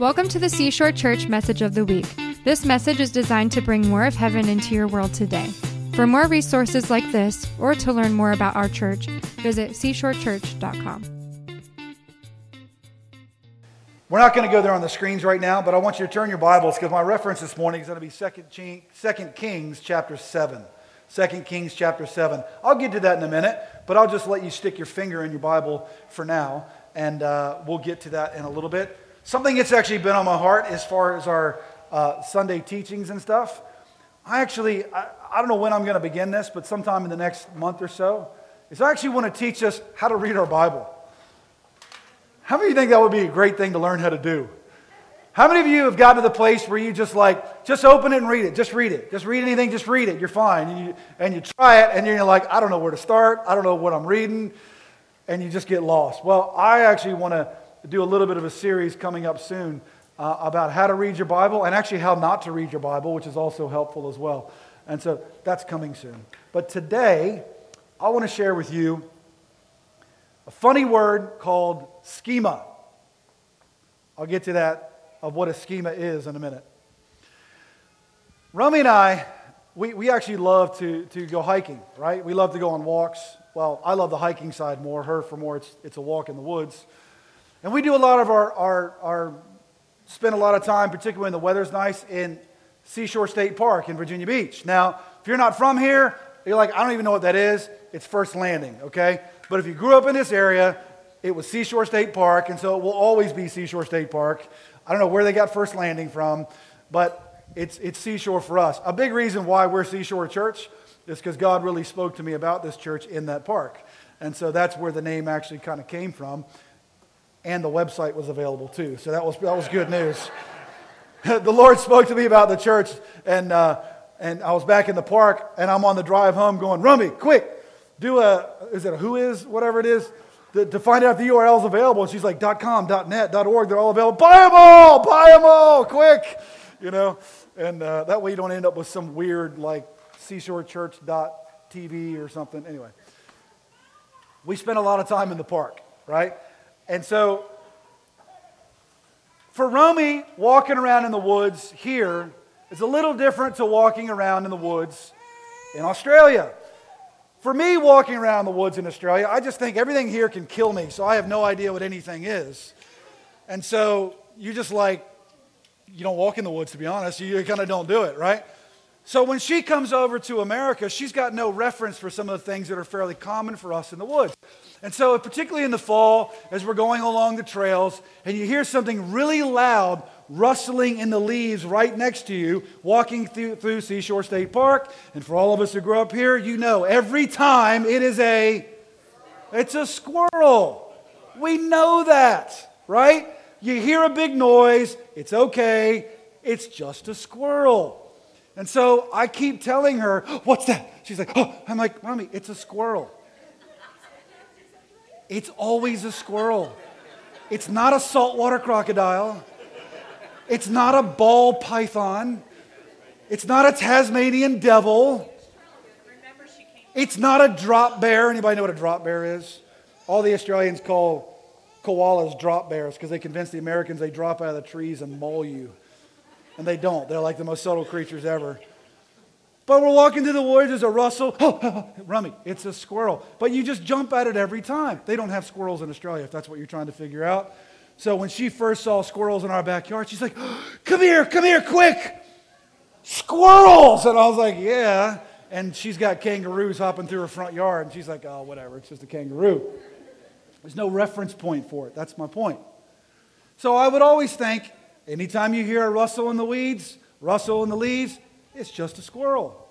Welcome to the Seashore Church Message of the Week. This message is designed to bring more of heaven into your world today. For more resources like this, or to learn more about our church, visit seashorechurch.com. We're not going to go there on the screens right now, but I want you to turn your Bibles because my reference this morning is going to be 2 Kings chapter 7. 2 Kings chapter 7. I'll get to that in a minute, but I'll just let you stick your finger in your Bible for now, and uh, we'll get to that in a little bit. Something that's actually been on my heart as far as our uh, Sunday teachings and stuff. I actually, I, I don't know when I'm going to begin this, but sometime in the next month or so, is I actually want to teach us how to read our Bible. How many of you think that would be a great thing to learn how to do? How many of you have gotten to the place where you just like, just open it and read it, just read it, just read anything, just read it, you're fine. And you, and you try it, and you're like, I don't know where to start, I don't know what I'm reading, and you just get lost. Well, I actually want to do a little bit of a series coming up soon uh, about how to read your Bible and actually how not to read your Bible, which is also helpful as well. And so that's coming soon. But today, I want to share with you a funny word called schema. I'll get to that of what a schema is in a minute. Romy and I, we, we actually love to, to go hiking, right? We love to go on walks. Well, I love the hiking side more. Her, for more, it's, it's a walk in the woods. And we do a lot of our, our, our, spend a lot of time, particularly when the weather's nice, in Seashore State Park in Virginia Beach. Now, if you're not from here, you're like, I don't even know what that is. It's First Landing, okay? But if you grew up in this area, it was Seashore State Park, and so it will always be Seashore State Park. I don't know where they got First Landing from, but it's, it's Seashore for us. A big reason why we're Seashore Church is because God really spoke to me about this church in that park. And so that's where the name actually kind of came from and the website was available too. So that was, that was good news. the Lord spoke to me about the church, and, uh, and I was back in the park, and I'm on the drive home going, Romy, quick, do a, is it a Whois, whatever it is, to, to find out if the URL is available. And she's like, .com, .net, .org, they're all available. Buy them all, buy them all, quick, you know. And uh, that way you don't end up with some weird, like, seashorechurch.tv or something. Anyway, we spent a lot of time in the park, right? And so, for Romy, walking around in the woods here is a little different to walking around in the woods in Australia. For me, walking around the woods in Australia, I just think everything here can kill me, so I have no idea what anything is. And so, you just like, you don't walk in the woods, to be honest. You kind of don't do it, right? So when she comes over to America, she's got no reference for some of the things that are fairly common for us in the woods. And so, particularly in the fall, as we're going along the trails, and you hear something really loud rustling in the leaves right next to you, walking through, through Seashore State Park, and for all of us who grew up here, you know every time it is a it's a squirrel. We know that, right? You hear a big noise, it's okay, it's just a squirrel. And so I keep telling her, What's that? She's like, Oh, I'm like, Mommy, it's a squirrel. It's always a squirrel. It's not a saltwater crocodile. It's not a ball python. It's not a Tasmanian devil. It's not a drop bear. Anybody know what a drop bear is? All the Australians call koalas drop bears because they convince the Americans they drop out of the trees and maul you and they don't. They're like the most subtle creatures ever. But we're walking through the woods, there's a rustle. Oh, Romy, it's a squirrel. But you just jump at it every time. They don't have squirrels in Australia, if that's what you're trying to figure out. So when she first saw squirrels in our backyard, she's like, come here, come here, quick. Squirrels! And I was like, yeah. And she's got kangaroos hopping through her front yard. And she's like, oh, whatever, it's just a kangaroo. There's no reference point for it. That's my point. So I would always think Anytime you hear a rustle in the weeds, rustle in the leaves, it's just a squirrel.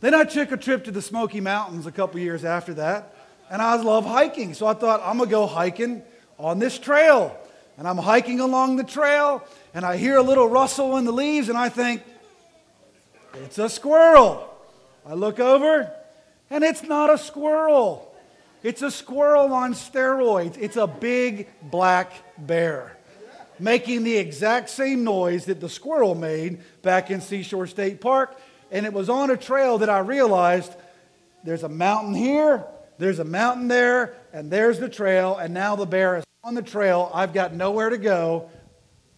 Then I took a trip to the Smoky Mountains a couple years after that, and I love hiking. So I thought, I'm going to go hiking on this trail. And I'm hiking along the trail, and I hear a little rustle in the leaves, and I think, it's a squirrel. I look over, and it's not a squirrel. It's a squirrel on steroids. It's a big black bear making the exact same noise that the squirrel made back in Seashore State Park. And it was on a trail that I realized there's a mountain here, there's a mountain there, and there's the trail. And now the bear is on the trail. I've got nowhere to go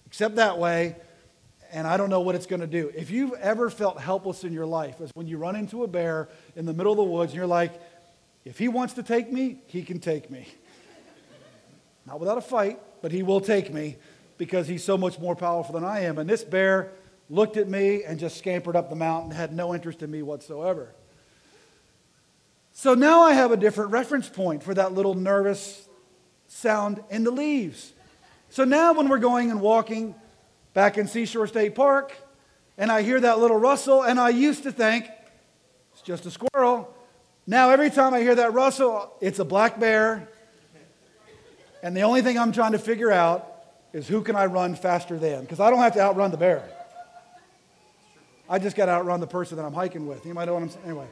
except that way, and I don't know what it's going to do. If you've ever felt helpless in your life, it's when you run into a bear in the middle of the woods and you're like, if he wants to take me, he can take me. Not without a fight, but he will take me because he's so much more powerful than I am. And this bear looked at me and just scampered up the mountain, had no interest in me whatsoever. So now I have a different reference point for that little nervous sound in the leaves. So now when we're going and walking back in Seashore State Park, and I hear that little rustle, and I used to think it's just a squirrel. Now every time I hear that rustle, it's a black bear. And the only thing I'm trying to figure out is who can I run faster than? Because I don't have to outrun the bear. I just got to outrun the person that I'm hiking with. You might know what I'm saying? Anyway.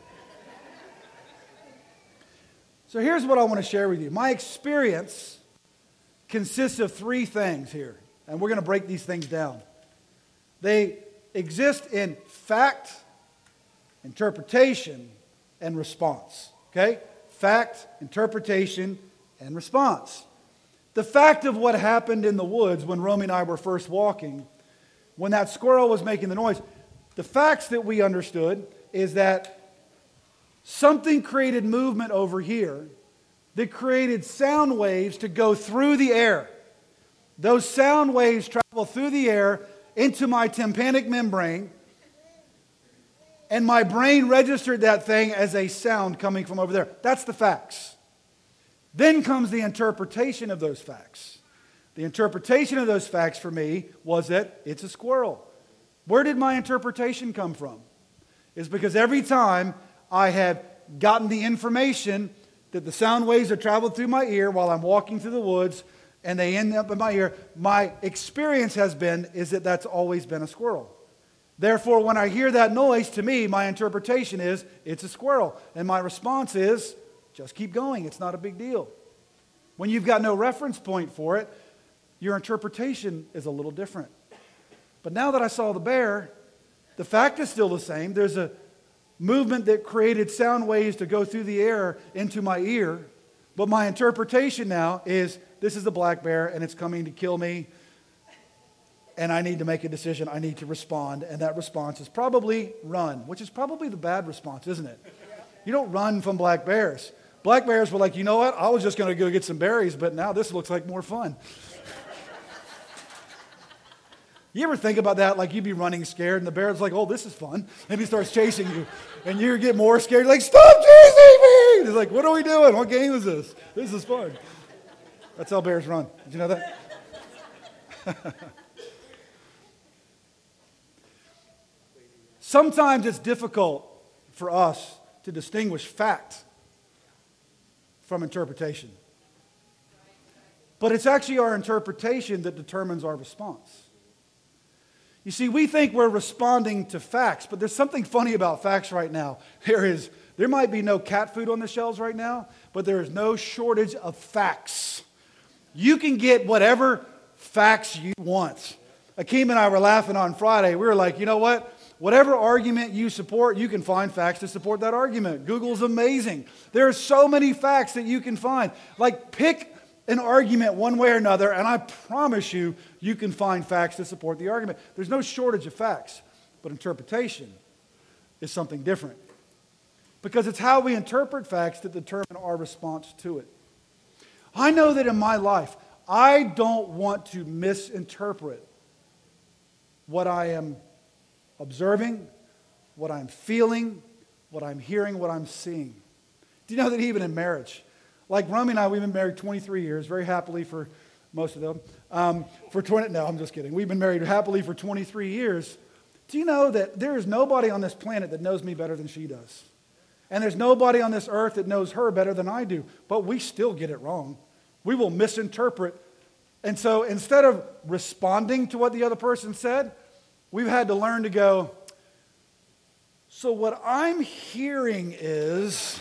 So here's what I want to share with you. My experience consists of three things here, and we're going to break these things down. They exist in fact, interpretation, and response. Okay? Fact, interpretation, and response. The fact of what happened in the woods when Romy and I were first walking, when that squirrel was making the noise, the facts that we understood is that something created movement over here that created sound waves to go through the air. Those sound waves travel through the air into my tympanic membrane, and my brain registered that thing as a sound coming from over there. That's the facts. Then comes the interpretation of those facts. The interpretation of those facts for me was that it's a squirrel. Where did my interpretation come from? Is because every time I have gotten the information that the sound waves have traveled through my ear while I'm walking through the woods and they end up in my ear, my experience has been is that that's always been a squirrel. Therefore, when I hear that noise, to me, my interpretation is it's a squirrel. And my response is just keep going. It's not a big deal. When you've got no reference point for it, your interpretation is a little different. But now that I saw the bear, the fact is still the same. There's a movement that created sound waves to go through the air into my ear. But my interpretation now is this is a black bear and it's coming to kill me. And I need to make a decision. I need to respond. And that response is probably run, which is probably the bad response, isn't it? You don't run from black bears. Black bears were like, you know what? I was just going to go get some berries, but now this looks like more fun. you ever think about that? Like you'd be running scared, and the bear's like, oh, this is fun. And he starts chasing you, and you get more scared. You're like, stop chasing me! He's like, what are we doing? What game is this? This is fun. That's how bears run. Did you know that? Sometimes it's difficult for us to distinguish fact from interpretation. But it's actually our interpretation that determines our response. You see, we think we're responding to facts, but there's something funny about facts right now. There is there might be no cat food on the shelves right now, but there is no shortage of facts. You can get whatever facts you want. Akeem and I were laughing on Friday. We were like, you know what? Whatever argument you support, you can find facts to support that argument. Google's amazing. There are so many facts that you can find. Like, pick an argument one way or another, and I promise you, you can find facts to support the argument. There's no shortage of facts, but interpretation is something different. Because it's how we interpret facts that determine our response to it. I know that in my life, I don't want to misinterpret what I am observing, what I'm feeling, what I'm hearing, what I'm seeing. Do you know that even in marriage, like Romy and I, we've been married 23 years, very happily for most of them. Um, for 20, no, I'm just kidding. We've been married happily for 23 years. Do you know that there is nobody on this planet that knows me better than she does? And there's nobody on this earth that knows her better than I do. But we still get it wrong. We will misinterpret. And so instead of responding to what the other person said, we've had to learn to go, so what I'm hearing is,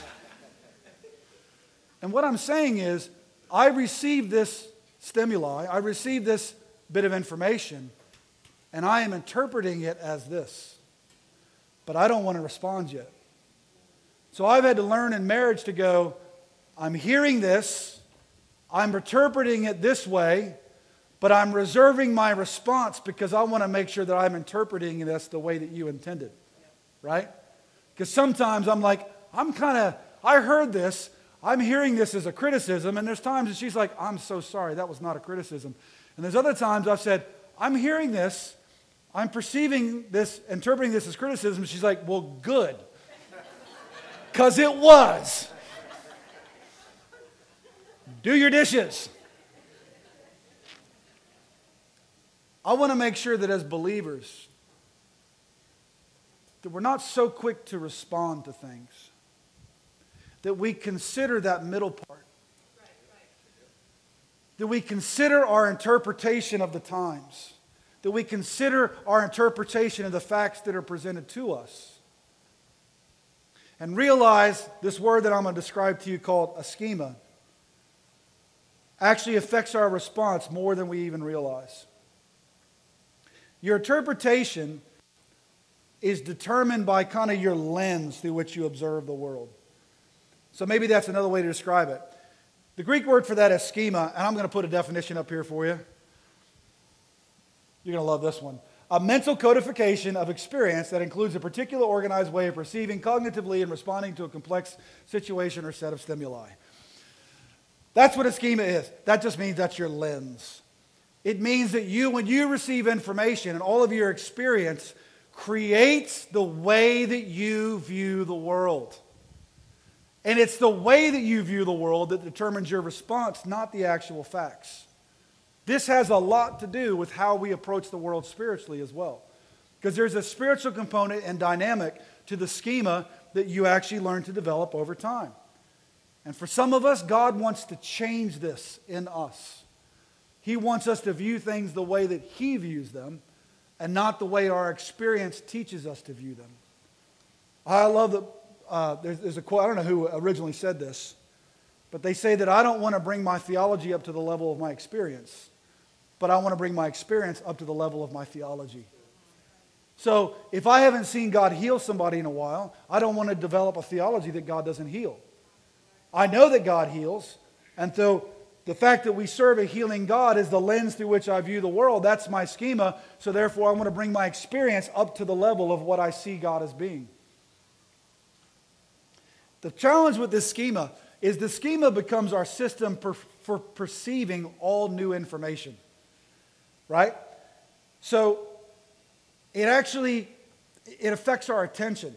and what I'm saying is, I received this stimuli, I received this bit of information, and I am interpreting it as this. But I don't want to respond yet. So I've had to learn in marriage to go, I'm hearing this, I'm interpreting it this way, but I'm reserving my response because I want to make sure that I'm interpreting this the way that you intended. Right? Because sometimes I'm like, I'm kind of, I heard this, I'm hearing this as a criticism, and there's times that she's like, I'm so sorry, that was not a criticism. And there's other times I've said, I'm hearing this, I'm perceiving this, interpreting this as criticism. She's like, Well, good. Because it was. Do your dishes. I want to make sure that as believers, that we're not so quick to respond to things, that we consider that middle part, that we consider our interpretation of the times, that we consider our interpretation of the facts that are presented to us, and realize this word that I'm going to describe to you called a schema actually affects our response more than we even realize. Your interpretation is determined by kind of your lens through which you observe the world. So maybe that's another way to describe it. The Greek word for that is schema, and I'm going to put a definition up here for you. You're going to love this one. A mental codification of experience that includes a particular organized way of perceiving cognitively and responding to a complex situation or set of stimuli. That's what a schema is. That just means that's your lens. It means that you, when you receive information and all of your experience, creates the way that you view the world. And it's the way that you view the world that determines your response, not the actual facts. This has a lot to do with how we approach the world spiritually as well. Because there's a spiritual component and dynamic to the schema that you actually learn to develop over time. And for some of us, God wants to change this in us. He wants us to view things the way that He views them and not the way our experience teaches us to view them. I love that uh, there's, there's a quote, I don't know who originally said this, but they say that I don't want to bring my theology up to the level of my experience, but I want to bring my experience up to the level of my theology. So if I haven't seen God heal somebody in a while, I don't want to develop a theology that God doesn't heal. I know that God heals, and so the fact that we serve a healing God is the lens through which I view the world. That's my schema. So therefore, I want to bring my experience up to the level of what I see God as being. The challenge with this schema is the schema becomes our system per, for perceiving all new information. Right? So it actually it affects our attention.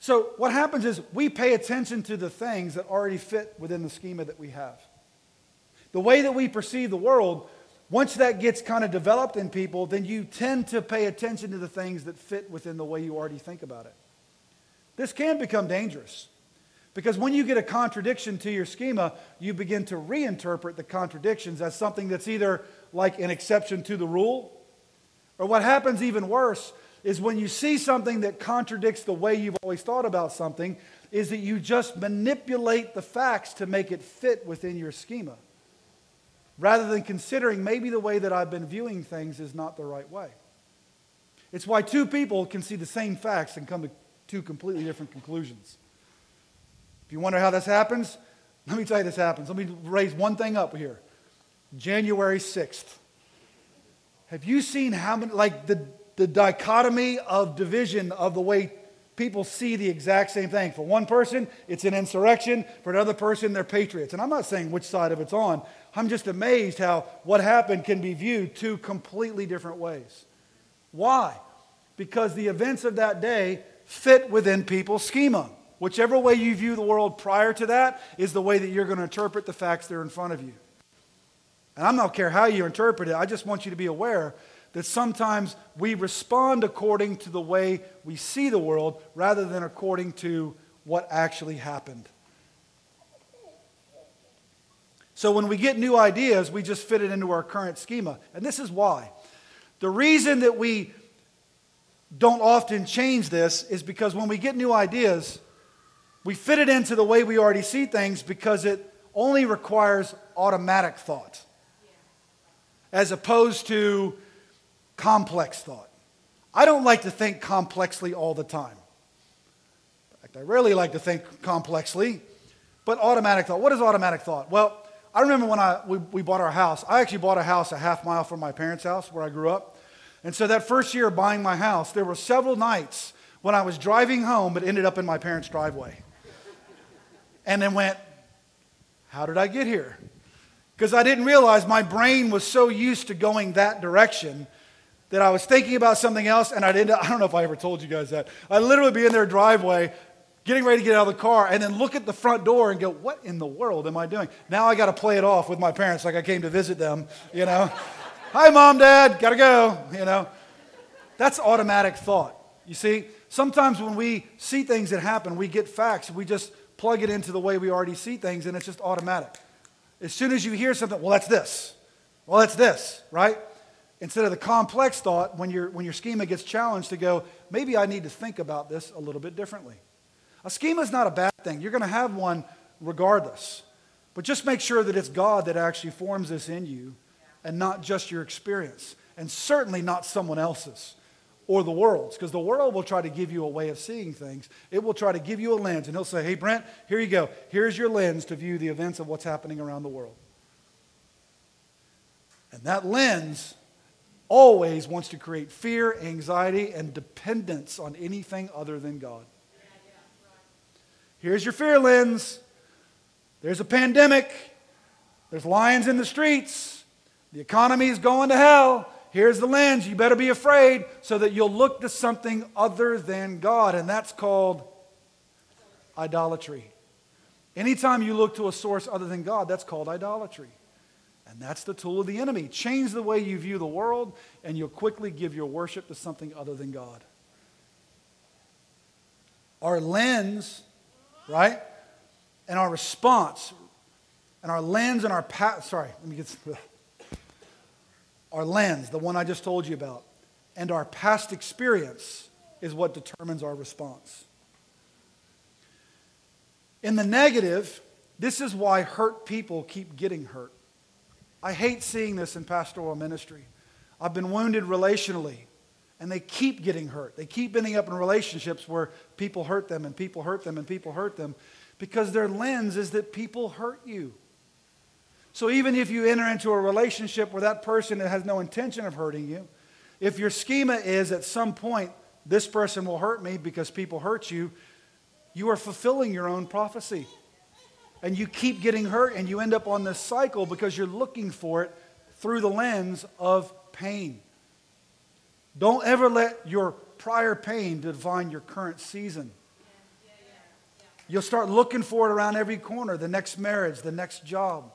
So what happens is we pay attention to the things that already fit within the schema that we have. The way that we perceive the world, once that gets kind of developed in people, then you tend to pay attention to the things that fit within the way you already think about it. This can become dangerous because when you get a contradiction to your schema, you begin to reinterpret the contradictions as something that's either like an exception to the rule, or what happens even worse is when you see something that contradicts the way you've always thought about something, is that you just manipulate the facts to make it fit within your schema rather than considering maybe the way that I've been viewing things is not the right way. It's why two people can see the same facts and come to two completely different conclusions. If you wonder how this happens, let me tell you this happens. Let me raise one thing up here. January 6th. Have you seen how many, like the, the dichotomy of division of the way people see the exact same thing. For one person, it's an insurrection. For another person, they're patriots. And I'm not saying which side of it's on. I'm just amazed how what happened can be viewed two completely different ways. Why? Because the events of that day fit within people's schema. Whichever way you view the world prior to that is the way that you're going to interpret the facts that are in front of you. And I don't care how you interpret it, I just want you to be aware that sometimes we respond according to the way we see the world rather than according to what actually happened. So when we get new ideas, we just fit it into our current schema. And this is why. The reason that we don't often change this is because when we get new ideas, we fit it into the way we already see things because it only requires automatic thought as opposed to complex thought. I don't like to think complexly all the time. In fact, I rarely like to think complexly, but automatic thought. What is automatic thought? Well, I remember when I, we, we bought our house. I actually bought a house a half mile from my parents' house where I grew up. And so that first year buying my house, there were several nights when I was driving home but ended up in my parents' driveway. And then went, How did I get here? Because I didn't realize my brain was so used to going that direction that I was thinking about something else and I didn't I don't know if I ever told you guys that. I'd literally be in their driveway getting ready to get out of the car and then look at the front door and go, What in the world am I doing? Now I got to play it off with my parents like I came to visit them, you know. Hi, mom, dad, gotta go, you know. That's automatic thought. You see, sometimes when we see things that happen, we get facts, we just plug it into the way we already see things, and it's just automatic. As soon as you hear something, well, that's this. Well, that's this, right? Instead of the complex thought, when, your when your schema gets challenged, to go, maybe I need to think about this a little bit differently. A schema is not a bad thing. You're going to have one regardless. But just make sure that it's God that actually forms this in you and not just your experience, and certainly not someone else's or the world's, because the world will try to give you a way of seeing things. It will try to give you a lens, and he'll say, Hey, Brent, here you go. Here's your lens to view the events of what's happening around the world. And that lens always wants to create fear, anxiety, and dependence on anything other than God. Here's your fear lens. There's a pandemic. There's lions in the streets. The economy is going to hell. Here's the lens. You better be afraid so that you'll look to something other than God, and that's called idolatry. Anytime you look to a source other than God, that's called idolatry. And that's the tool of the enemy. Change the way you view the world, and you'll quickly give your worship to something other than God. Our lens, right? And our response, and our lens and our path. Sorry, let me get our lens, the one I just told you about, and our past experience is what determines our response. In the negative, this is why hurt people keep getting hurt. I hate seeing this in pastoral ministry. I've been wounded relationally, and they keep getting hurt. They keep ending up in relationships where people hurt them, and people hurt them, and people hurt them because their lens is that people hurt you. So even if you enter into a relationship where that person has no intention of hurting you, if your schema is at some point, this person will hurt me because people hurt you, you are fulfilling your own prophecy. And you keep getting hurt and you end up on this cycle because you're looking for it through the lens of pain. Don't ever let your prior pain define your current season. You'll start looking for it around every corner the next marriage, the next job.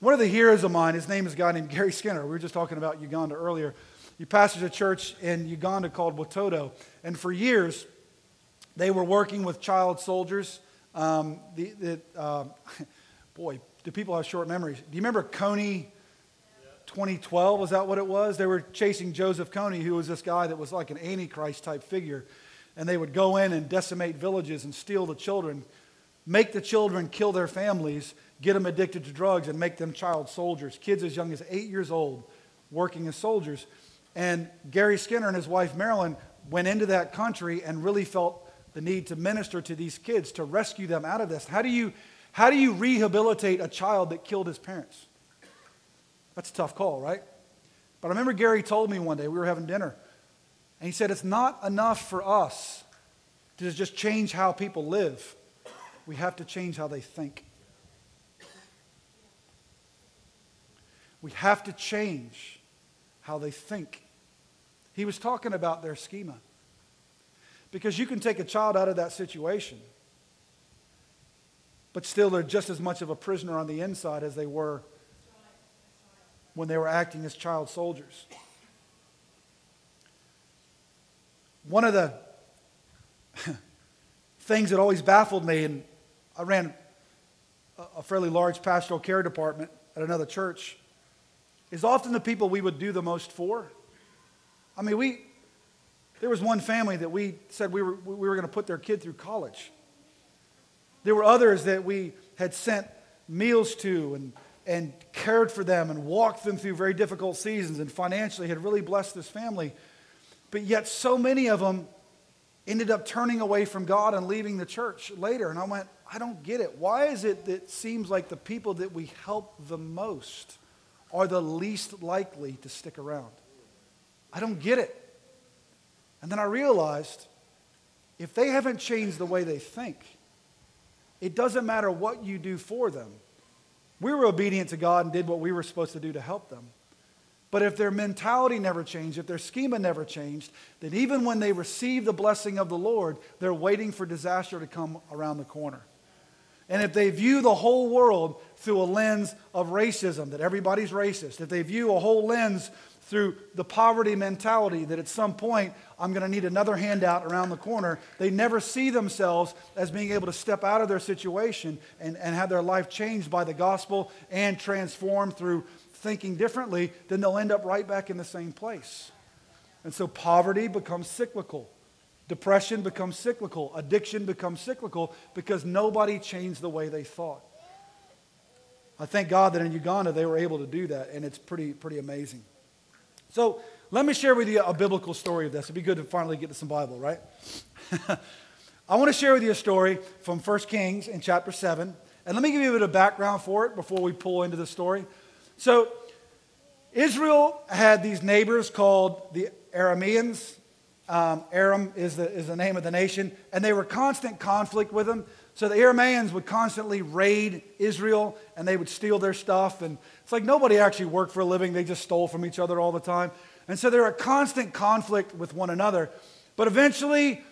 One of the heroes of mine, his name is a guy named Gary Skinner. We were just talking about Uganda earlier. He pastors a church in Uganda called Watoto. And for years, they were working with child soldiers. Um, the, the, uh, boy, do people have short memories? Do you remember Kony 2012? Was that what it was? They were chasing Joseph Kony, who was this guy that was like an Antichrist type figure. And they would go in and decimate villages and steal the children, make the children kill their families, get them addicted to drugs and make them child soldiers, kids as young as eight years old working as soldiers. And Gary Skinner and his wife Marilyn went into that country and really felt the need to minister to these kids to rescue them out of this. How do you, how do you rehabilitate a child that killed his parents? That's a tough call, right? But I remember Gary told me one day, we were having dinner, and he said, It's not enough for us to just change how people live, we have to change how they think. We have to change how they think. He was talking about their schema. Because you can take a child out of that situation, but still they're just as much of a prisoner on the inside as they were when they were acting as child soldiers. One of the things that always baffled me, and I ran a fairly large pastoral care department at another church, is often the people we would do the most for. I mean, we, there was one family that we said we were, we were going to put their kid through college. There were others that we had sent meals to and, and cared for them and walked them through very difficult seasons and financially had really blessed this family. But yet, so many of them ended up turning away from God and leaving the church later. And I went, I don't get it. Why is it that it seems like the people that we help the most are the least likely to stick around? I don't get it. And then I realized if they haven't changed the way they think, it doesn't matter what you do for them. We were obedient to God and did what we were supposed to do to help them. But if their mentality never changed, if their schema never changed, then even when they receive the blessing of the Lord, they're waiting for disaster to come around the corner. And if they view the whole world through a lens of racism, that everybody's racist, if they view a whole lens through the poverty mentality that at some point I'm going to need another handout around the corner, they never see themselves as being able to step out of their situation and, and have their life changed by the gospel and transformed through thinking differently, then they'll end up right back in the same place. And so poverty becomes cyclical. Depression becomes cyclical. Addiction becomes cyclical because nobody changed the way they thought. I thank God that in Uganda they were able to do that, and it's pretty, pretty amazing. So let me share with you a biblical story of this. It'd be good to finally get to some Bible, right? I want to share with you a story from 1 Kings in chapter 7. And let me give you a bit of background for it before we pull into the story. So, Israel had these neighbors called the Arameans. Um, Aram is the, is the name of the nation, and they were constant conflict with them. So the Arameans would constantly raid Israel and they would steal their stuff. And it's like nobody actually worked for a living, they just stole from each other all the time. And so they're a constant conflict with one another. But eventually,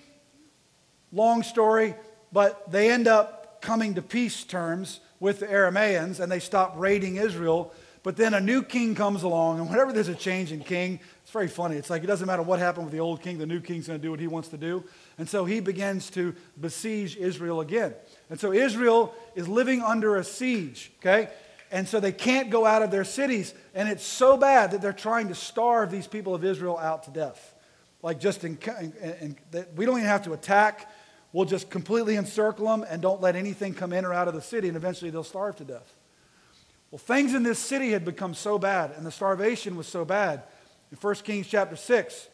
long story, but they end up coming to peace terms with the Arameans and they stop raiding Israel. But then a new king comes along, and whenever there's a change in king, it's very funny. It's like it doesn't matter what happened with the old king, the new king's going to do what he wants to do. And so he begins to besiege Israel again. And so Israel is living under a siege, okay? And so they can't go out of their cities. And it's so bad that they're trying to starve these people of Israel out to death. Like just in, in, in we don't even have to attack. We'll just completely encircle them and don't let anything come in or out of the city, and eventually they'll starve to death. Well, things in this city had become so bad, and the starvation was so bad. In 1 Kings chapter 6,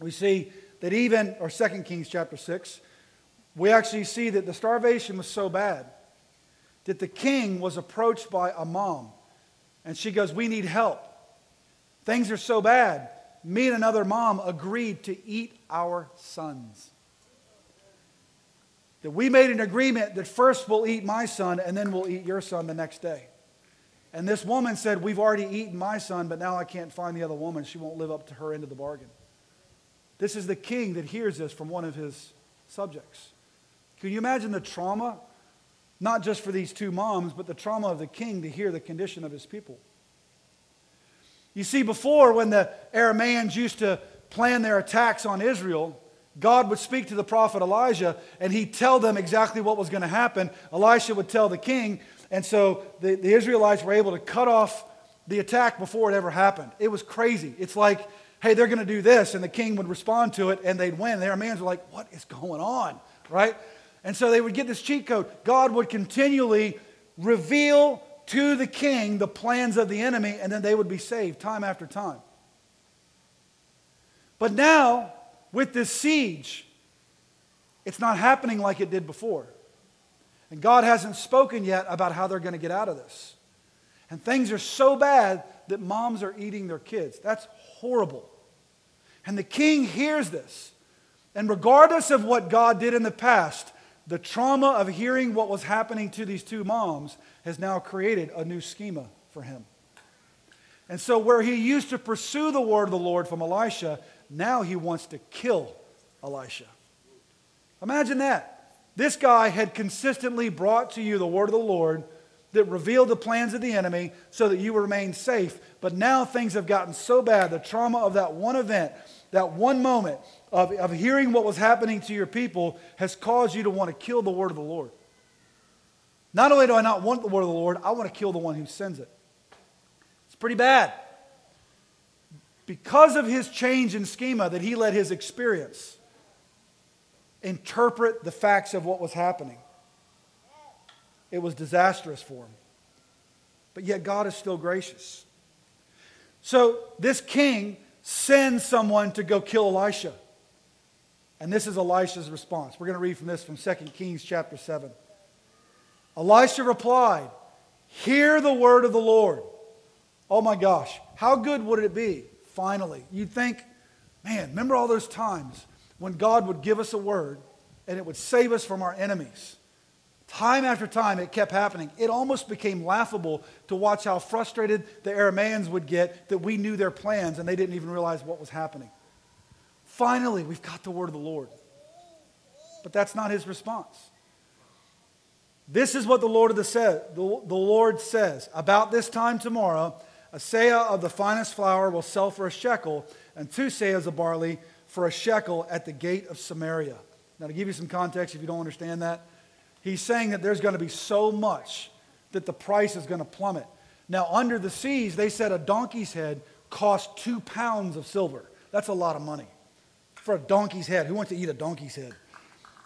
we see that even, or 2 Kings chapter 6, we actually see that the starvation was so bad that the king was approached by a mom. And she goes, We need help. Things are so bad. Me and another mom agreed to eat our sons. That we made an agreement that first we'll eat my son and then we'll eat your son the next day. And this woman said, We've already eaten my son, but now I can't find the other woman. She won't live up to her end of the bargain. This is the king that hears this from one of his subjects. Can you imagine the trauma? Not just for these two moms, but the trauma of the king to hear the condition of his people. You see, before, when the Arameans used to plan their attacks on Israel, God would speak to the prophet Elijah and he'd tell them exactly what was going to happen. Elisha would tell the king, and so the, the Israelites were able to cut off the attack before it ever happened. It was crazy. It's like, hey, they're going to do this, and the king would respond to it, and they'd win. The Arameans were like, what is going on? Right? And so they would get this cheat code. God would continually reveal to the king the plans of the enemy, and then they would be saved time after time. But now, with this siege, it's not happening like it did before. And God hasn't spoken yet about how they're going to get out of this. And things are so bad that moms are eating their kids. That's horrible. And the king hears this. And regardless of what God did in the past, the trauma of hearing what was happening to these two moms has now created a new schema for him. And so, where he used to pursue the word of the Lord from Elisha, now he wants to kill Elisha. Imagine that. This guy had consistently brought to you the word of the Lord that revealed the plans of the enemy so that you remain safe. But now things have gotten so bad, the trauma of that one event, that one moment of, of hearing what was happening to your people has caused you to want to kill the word of the Lord. Not only do I not want the word of the Lord, I want to kill the one who sends it. It's pretty bad. Because of his change in schema that he let his experience, interpret the facts of what was happening. It was disastrous for him. But yet, God is still gracious. So, this king sends someone to go kill Elisha. And this is Elisha's response. We're going to read from this from 2 Kings chapter 7. Elisha replied, Hear the word of the Lord. Oh my gosh, how good would it be, finally? You'd think, man, remember all those times when God would give us a word and it would save us from our enemies? Time after time, it kept happening. It almost became laughable to watch how frustrated the Arameans would get that we knew their plans and they didn't even realize what was happening. Finally, we've got the word of the Lord. But that's not his response. This is what the Lord, of the, the, the Lord says About this time tomorrow, a seah of the finest flour will sell for a shekel, and two seahs of barley for a shekel at the gate of Samaria. Now, to give you some context, if you don't understand that, he's saying that there's going to be so much that the price is going to plummet. Now, under the seas, they said a donkey's head cost two pounds of silver. That's a lot of money for a donkey's head. Who wants to eat a donkey's head?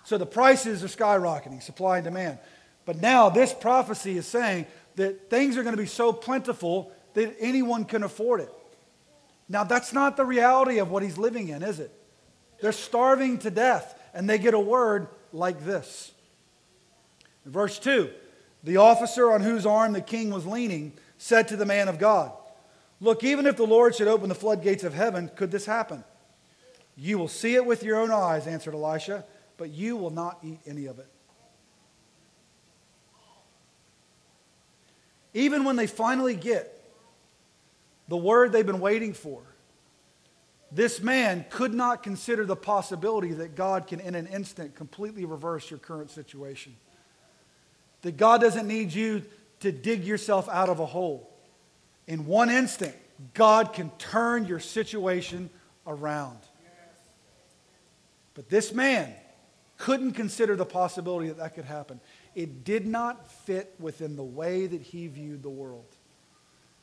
So the prices are skyrocketing, supply and demand. But now this prophecy is saying that things are going to be so plentiful that anyone can afford it. Now, that's not the reality of what he's living in, is it? They're starving to death, and they get a word like this. Verse 2 The officer on whose arm the king was leaning said to the man of God, Look, even if the Lord should open the floodgates of heaven, could this happen? You will see it with your own eyes, answered Elisha, but you will not eat any of it. Even when they finally get the word they've been waiting for, this man could not consider the possibility that God can, in an instant, completely reverse your current situation. That God doesn't need you to dig yourself out of a hole. In one instant, God can turn your situation around. But this man couldn't consider the possibility that that could happen it did not fit within the way that he viewed the world.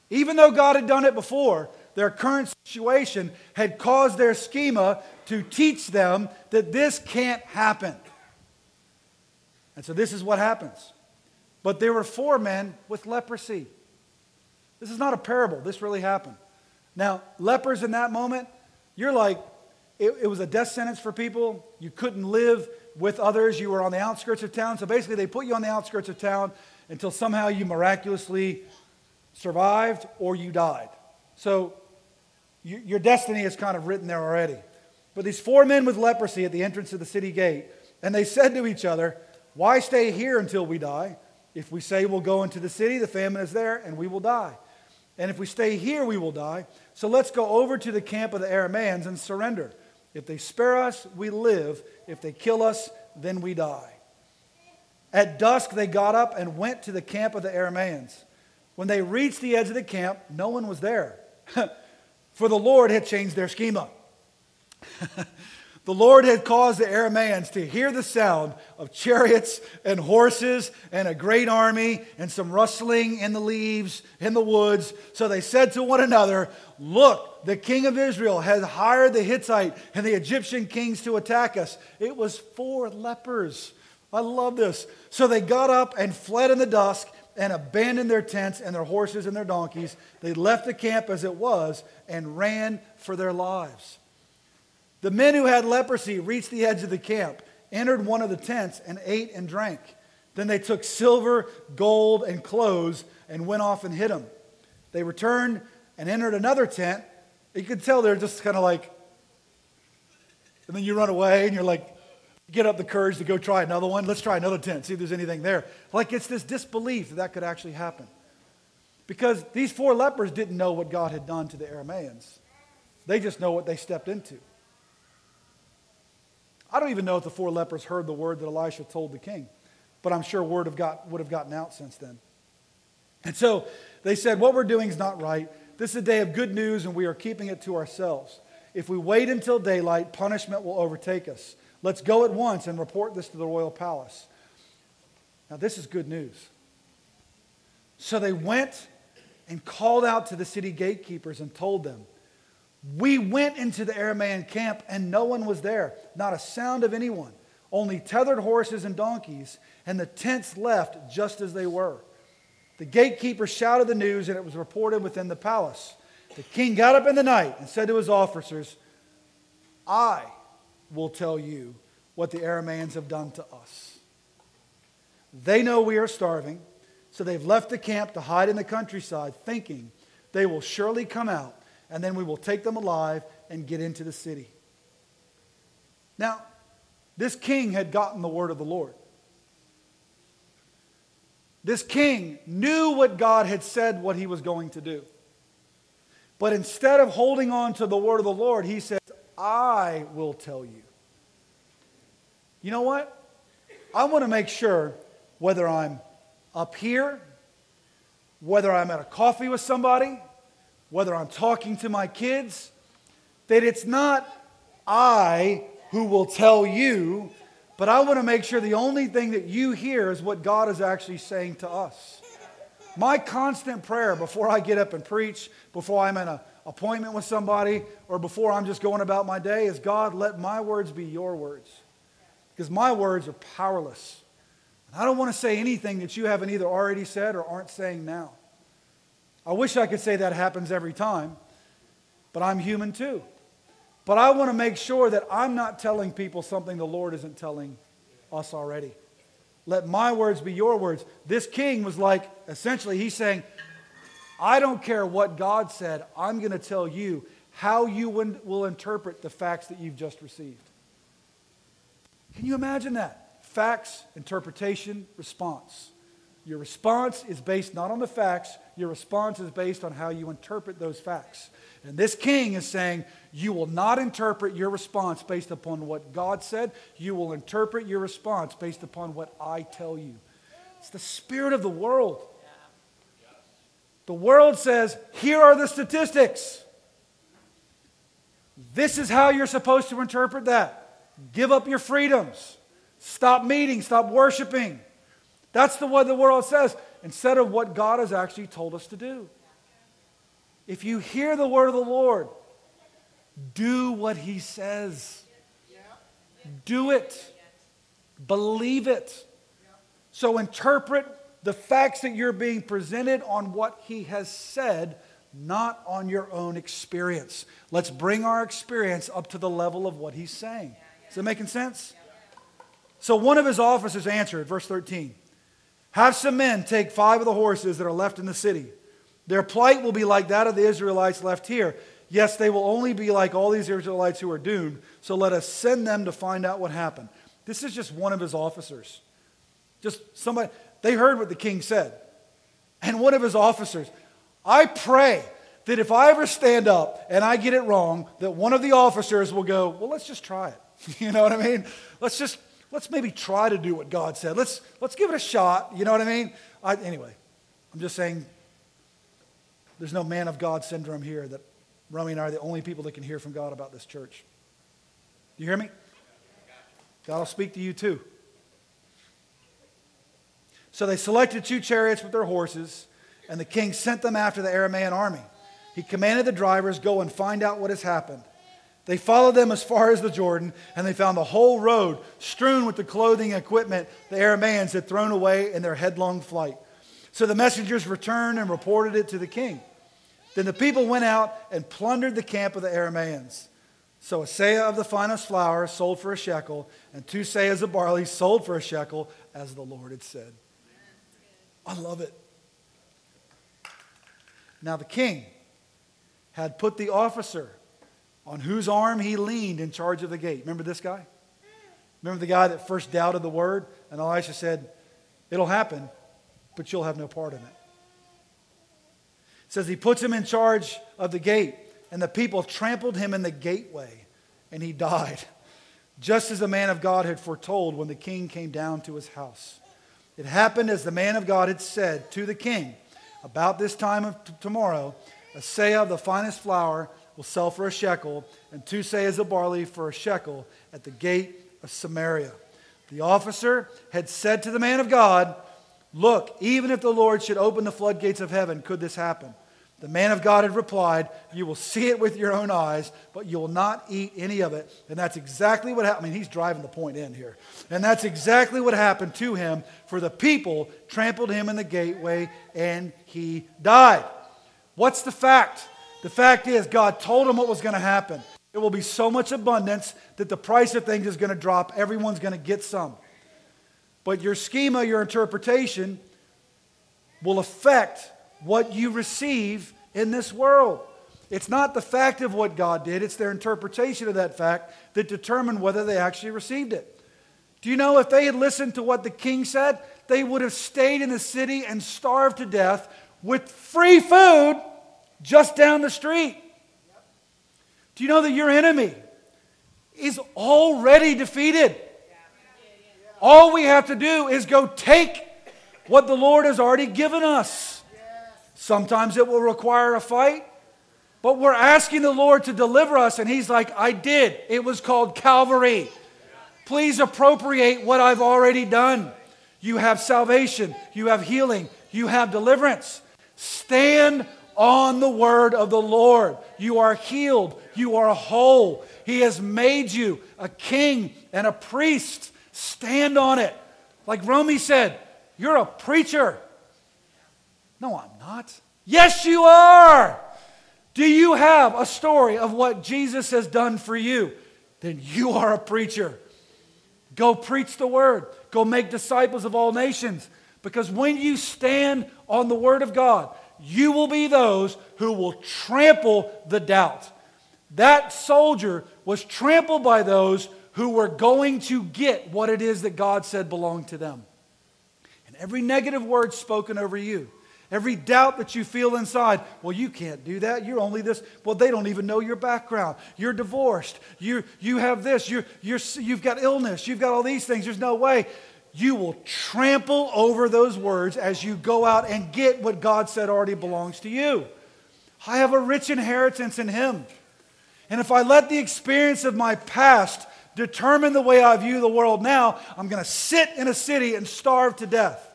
Even though God had done it before, their current situation had caused their schema to teach them that this can't happen. And so this is what happens. But there were four men with leprosy. This is not a parable, this really happened. Now, lepers in that moment, you're like, it, it was a death sentence for people. You couldn't live with others. You were on the outskirts of town. So basically, they put you on the outskirts of town until somehow you miraculously survived or you died. So you, your destiny is kind of written there already. But these four men with leprosy at the entrance of the city gate, and they said to each other, Why stay here until we die? If we say we'll go into the city, the famine is there, and we will die. And if we stay here, we will die. So let's go over to the camp of the Arameans and surrender. If they spare us, we live. If they kill us, then we die. At dusk, they got up and went to the camp of the Arameans. When they reached the edge of the camp, no one was there, for the Lord had changed their schema. The Lord had caused the Arameans to hear the sound of chariots and horses and a great army and some rustling in the leaves in the woods. So they said to one another, Look, the king of Israel has hired the Hittite and the Egyptian kings to attack us. It was four lepers. I love this. So they got up and fled in the dusk and abandoned their tents and their horses and their donkeys. They left the camp as it was and ran for their lives. The men who had leprosy reached the edge of the camp, entered one of the tents, and ate and drank. Then they took silver, gold, and clothes and went off and hid them. They returned and entered another tent. You could tell they're just kind of like, and then you run away and you're like, get up the courage to go try another one. Let's try another tent, see if there's anything there. Like it's this disbelief that that could actually happen. Because these four lepers didn't know what God had done to the Arameans, they just know what they stepped into. I don't even know if the four lepers heard the word that Elisha told the king, but I'm sure word have got, would have gotten out since then. And so they said, What we're doing is not right. This is a day of good news, and we are keeping it to ourselves. If we wait until daylight, punishment will overtake us. Let's go at once and report this to the royal palace. Now, this is good news. So they went and called out to the city gatekeepers and told them, we went into the Aramaean camp and no one was there, not a sound of anyone, only tethered horses and donkeys, and the tents left just as they were. The gatekeeper shouted the news and it was reported within the palace. The king got up in the night and said to his officers, I will tell you what the Arameans have done to us. They know we are starving, so they've left the camp to hide in the countryside, thinking they will surely come out, and then we will take them alive and get into the city. Now, this king had gotten the word of the Lord. This king knew what God had said, what he was going to do. But instead of holding on to the word of the Lord, he says, I will tell you. You know what? I want to make sure whether I'm up here, whether I'm at a coffee with somebody, whether I'm talking to my kids, that it's not I who will tell you, but I want to make sure the only thing that you hear is what God is actually saying to us. My constant prayer before I get up and preach, before I'm in an appointment with somebody, or before I'm just going about my day is God, let my words be your words. Because my words are powerless. And I don't want to say anything that you haven't either already said or aren't saying now. I wish I could say that happens every time, but I'm human too. But I want to make sure that I'm not telling people something the Lord isn't telling us already. Let my words be your words. This king was like, essentially, he's saying, I don't care what God said, I'm going to tell you how you will interpret the facts that you've just received. Can you imagine that? Facts, interpretation, response. Your response is based not on the facts, your response is based on how you interpret those facts. And this king is saying, You will not interpret your response based upon what God said. You will interpret your response based upon what I tell you. It's the spirit of the world. The world says, Here are the statistics. This is how you're supposed to interpret that. Give up your freedoms. Stop meeting. Stop worshiping. That's the way the world says instead of what God has actually told us to do. If you hear the word of the Lord, do what he says. Do it. Believe it. So interpret the facts that you're being presented on what he has said, not on your own experience. Let's bring our experience up to the level of what he's saying. Is that making sense? So one of his officers answered, verse 13 Have some men take five of the horses that are left in the city their plight will be like that of the Israelites left here. Yes, they will only be like all these Israelites who are doomed. So let us send them to find out what happened. This is just one of his officers. Just somebody, they heard what the king said. And one of his officers, I pray that if I ever stand up and I get it wrong, that one of the officers will go, Well, let's just try it. You know what I mean? Let's just, let's maybe try to do what God said. Let's, let's give it a shot. You know what I mean? I, anyway, I'm just saying there's no man of God syndrome here that Romy and I are the only people that can hear from God about this church. Do you hear me? God will speak to you too. So they selected two chariots with their horses, and the king sent them after the Aramaean army. He commanded the drivers, Go and find out what has happened. They followed them as far as the Jordan, and they found the whole road strewn with the clothing and equipment the Aramaeans had thrown away in their headlong flight. So the messengers returned and reported it to the king. Then the people went out and plundered the camp of the Aramaeans. So a seah of the finest flour sold for a shekel, and two seahs of barley sold for a shekel, as the Lord had said. I love it. Now the king had put the officer on whose arm he leaned in charge of the gate. Remember this guy? Remember the guy that first doubted the word? And Elisha said, It'll happen but you'll have no part in it. it says he puts him in charge of the gate, and the people trampled him in the gateway, and he died, just as the man of God had foretold when the king came down to his house. It happened as the man of God had said to the king, About this time of t- tomorrow, a seah of the finest flour will sell for a shekel, and two seahs of barley for a shekel at the gate of Samaria. The officer had said to the man of God, Look, even if the Lord should open the floodgates of heaven, could this happen? The man of God had replied, You will see it with your own eyes, but you will not eat any of it. And that's exactly what happened. I mean, he's driving the point in here. And that's exactly what happened to him, for the people trampled him in the gateway and he died. What's the fact? The fact is, God told him what was going to happen. There will be so much abundance that the price of things is going to drop. Everyone's going to get some. But your schema, your interpretation, will affect what you receive in this world. It's not the fact of what God did, it's their interpretation of that fact that determined whether they actually received it. Do you know if they had listened to what the king said, they would have stayed in the city and starved to death with free food just down the street? Do you know that your enemy is already defeated? All we have to do is go take what the Lord has already given us. Sometimes it will require a fight, but we're asking the Lord to deliver us, and He's like, I did. It was called Calvary. Please appropriate what I've already done. You have salvation, you have healing, you have deliverance. Stand on the word of the Lord. You are healed, you are whole. He has made you a king and a priest. Stand on it. Like Romy said, you're a preacher. No, I'm not. Yes, you are. Do you have a story of what Jesus has done for you? Then you are a preacher. Go preach the word. Go make disciples of all nations. Because when you stand on the word of God, you will be those who will trample the doubt. That soldier was trampled by those who were going to get what it is that God said belonged to them. And every negative word spoken over you, every doubt that you feel inside, well, you can't do that. You're only this. Well, they don't even know your background. You're divorced. You, you have this. You're, you're, you've got illness. You've got all these things. There's no way. You will trample over those words as you go out and get what God said already belongs to you. I have a rich inheritance in Him. And if I let the experience of my past determine the way I view the world now, I'm going to sit in a city and starve to death.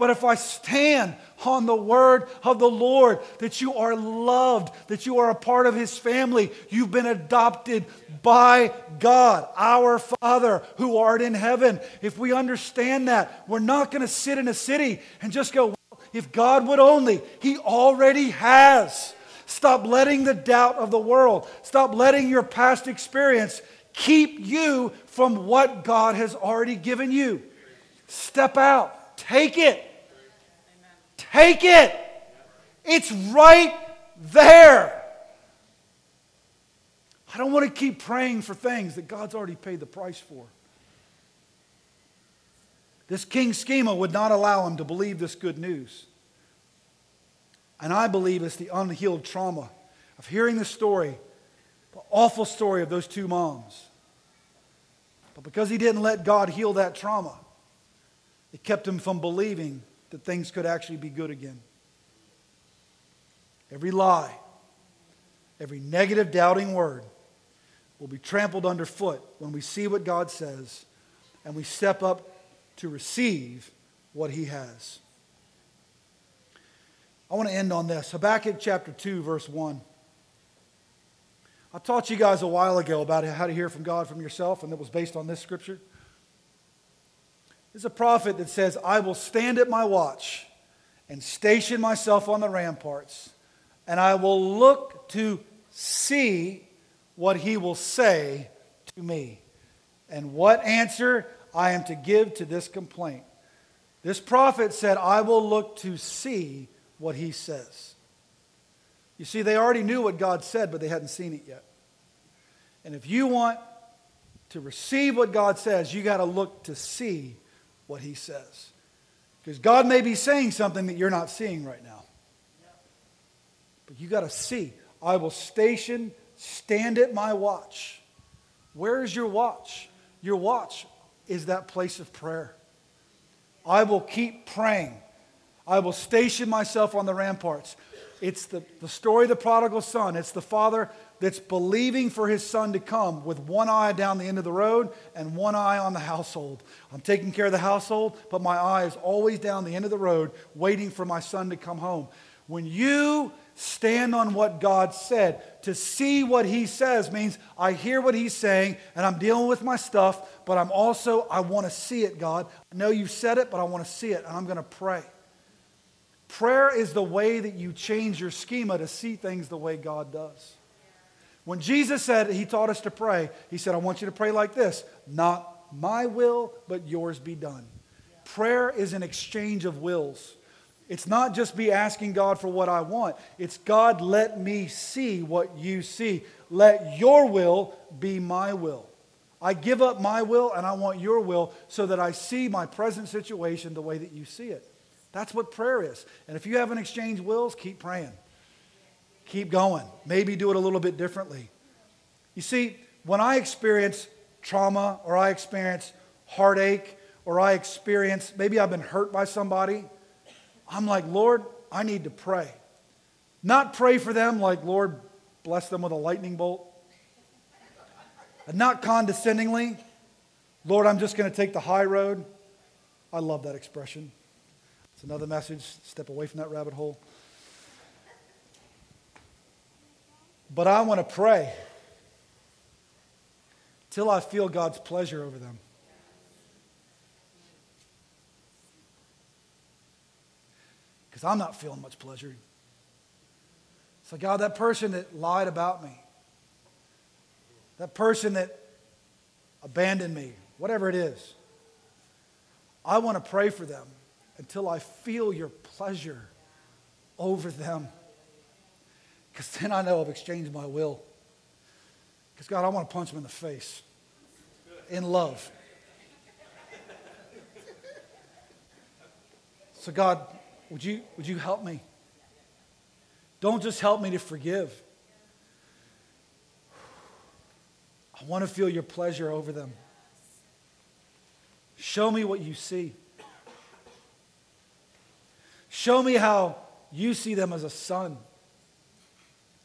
But if I stand on the word of the Lord, that you are loved, that you are a part of his family, you've been adopted by God, our Father who art in heaven. If we understand that, we're not going to sit in a city and just go, well, if God would only, he already has. Stop letting the doubt of the world, stop letting your past experience keep you from what God has already given you. Step out, take it. Take it. It's right there. I don't want to keep praying for things that God's already paid the price for. This king schema would not allow him to believe this good news. And I believe it's the unhealed trauma of hearing the story, awful story of those two moms. But because he didn't let God heal that trauma, it kept him from believing that things could actually be good again. Every lie, every negative, doubting word will be trampled underfoot when we see what God says and we step up to receive what he has. I want to end on this Habakkuk chapter 2, verse 1. I taught you guys a while ago about how to hear from God from yourself, and it was based on this scripture. There's a prophet that says, I will stand at my watch and station myself on the ramparts, and I will look to see what he will say to me, and what answer I am to give to this complaint. This prophet said, I will look to see what he says. You see, they already knew what God said, but they hadn't seen it yet. And if you want to receive what God says, you got to look to see what he says. Because God may be saying something that you're not seeing right now. But you got to see. I will station, stand at my watch. Where is your watch? Your watch is that place of prayer. I will keep praying. I will station myself on the ramparts. It's the, the story of the prodigal son. It's the father that's believing for his son to come with one eye down the end of the road and one eye on the household. I'm taking care of the household, but my eye is always down the end of the road, waiting for my son to come home. When you stand on what God said, to see what he says means I hear what he's saying and I'm dealing with my stuff, but I'm also, I want to see it, God. I know you said it, but I want to see it, and I'm going to pray. Prayer is the way that you change your schema to see things the way God does. When Jesus said he taught us to pray, he said, I want you to pray like this Not my will, but yours be done. prayer is an exchange of wills. It's not just be asking God for what I want. It's God, let me see what you see. Let your will be my will. I give up my will and I want your will so that I see my present situation the way that you see it. That's what prayer is. And if you haven't exchanged wills, keep praying. Keep going. Maybe do it a little bit differently. You see, when I experience trauma or I experience heartache or I experience maybe I've been hurt by somebody, I'm like, Lord, I need to pray. Not pray for them like, Lord, bless them with a lightning bolt. And not condescendingly, Lord, I'm just going to take the high road. I love that expression. It's another message. Step away from that rabbit hole. But I want to pray till I feel God's pleasure over them. because I'm not feeling much pleasure. So, God, that person that lied about me, that person that abandoned me, whatever it is, I want to pray for them until I feel your pleasure over them. Because then I know I've exchanged my will. Because, God, I want to punch them in the face in love. So, God, would you, would you help me? Don't just help me to forgive. I want to feel your pleasure over them. Show me what you see. Show me how you see them as a son.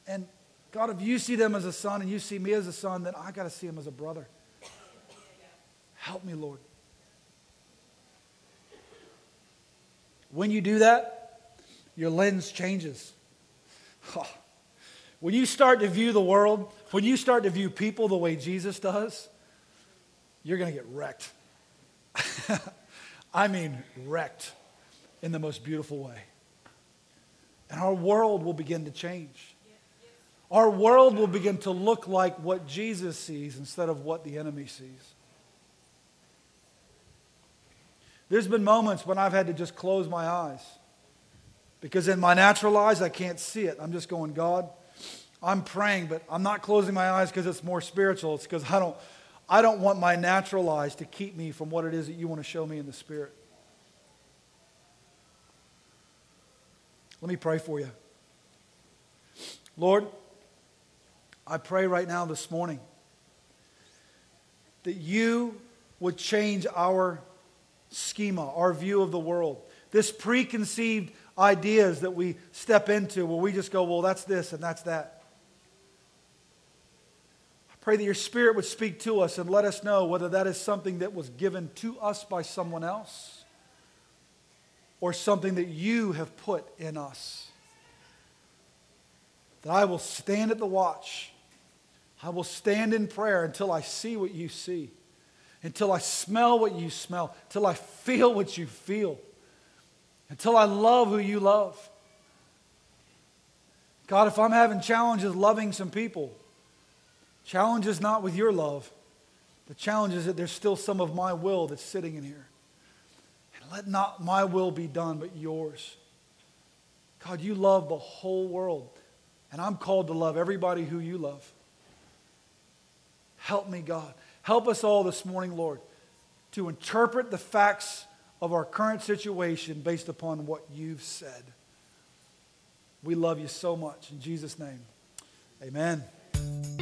And God, if you see them as a son and you see me as a son, then I got to see them as a brother. Help me, Lord. When you do that, your lens changes. When you start to view the world, when you start to view people the way Jesus does, you're going to get wrecked. I mean, wrecked in the most beautiful way. And our world will begin to change. Our world will begin to look like what Jesus sees instead of what the enemy sees. There's been moments when I've had to just close my eyes because in my natural eyes, I can't see it. I'm just going, God, I'm praying, but I'm not closing my eyes because it's more spiritual. It's because I don't, I don't want my natural eyes to keep me from what it is that you want to show me in the spirit. Let me pray for you. Lord, I pray right now this morning that you would change our schema, our view of the world. This preconceived ideas that we step into where we just go, well, that's this and that's that. I pray that your spirit would speak to us and let us know whether that is something that was given to us by someone else or something that you have put in us. That I will stand at the watch. I will stand in prayer until I see what you see until I smell what you smell, until I feel what you feel, until I love who you love. God, if I'm having challenges loving some people, challenge is not with your love. The challenge is that there's still some of my will that's sitting in here. Let not my will be done, but yours. God, you love the whole world. And I'm called to love everybody who you love. Help me, God. Help us all this morning, Lord, to interpret the facts of our current situation based upon what you've said. We love you so much. In Jesus' name, amen.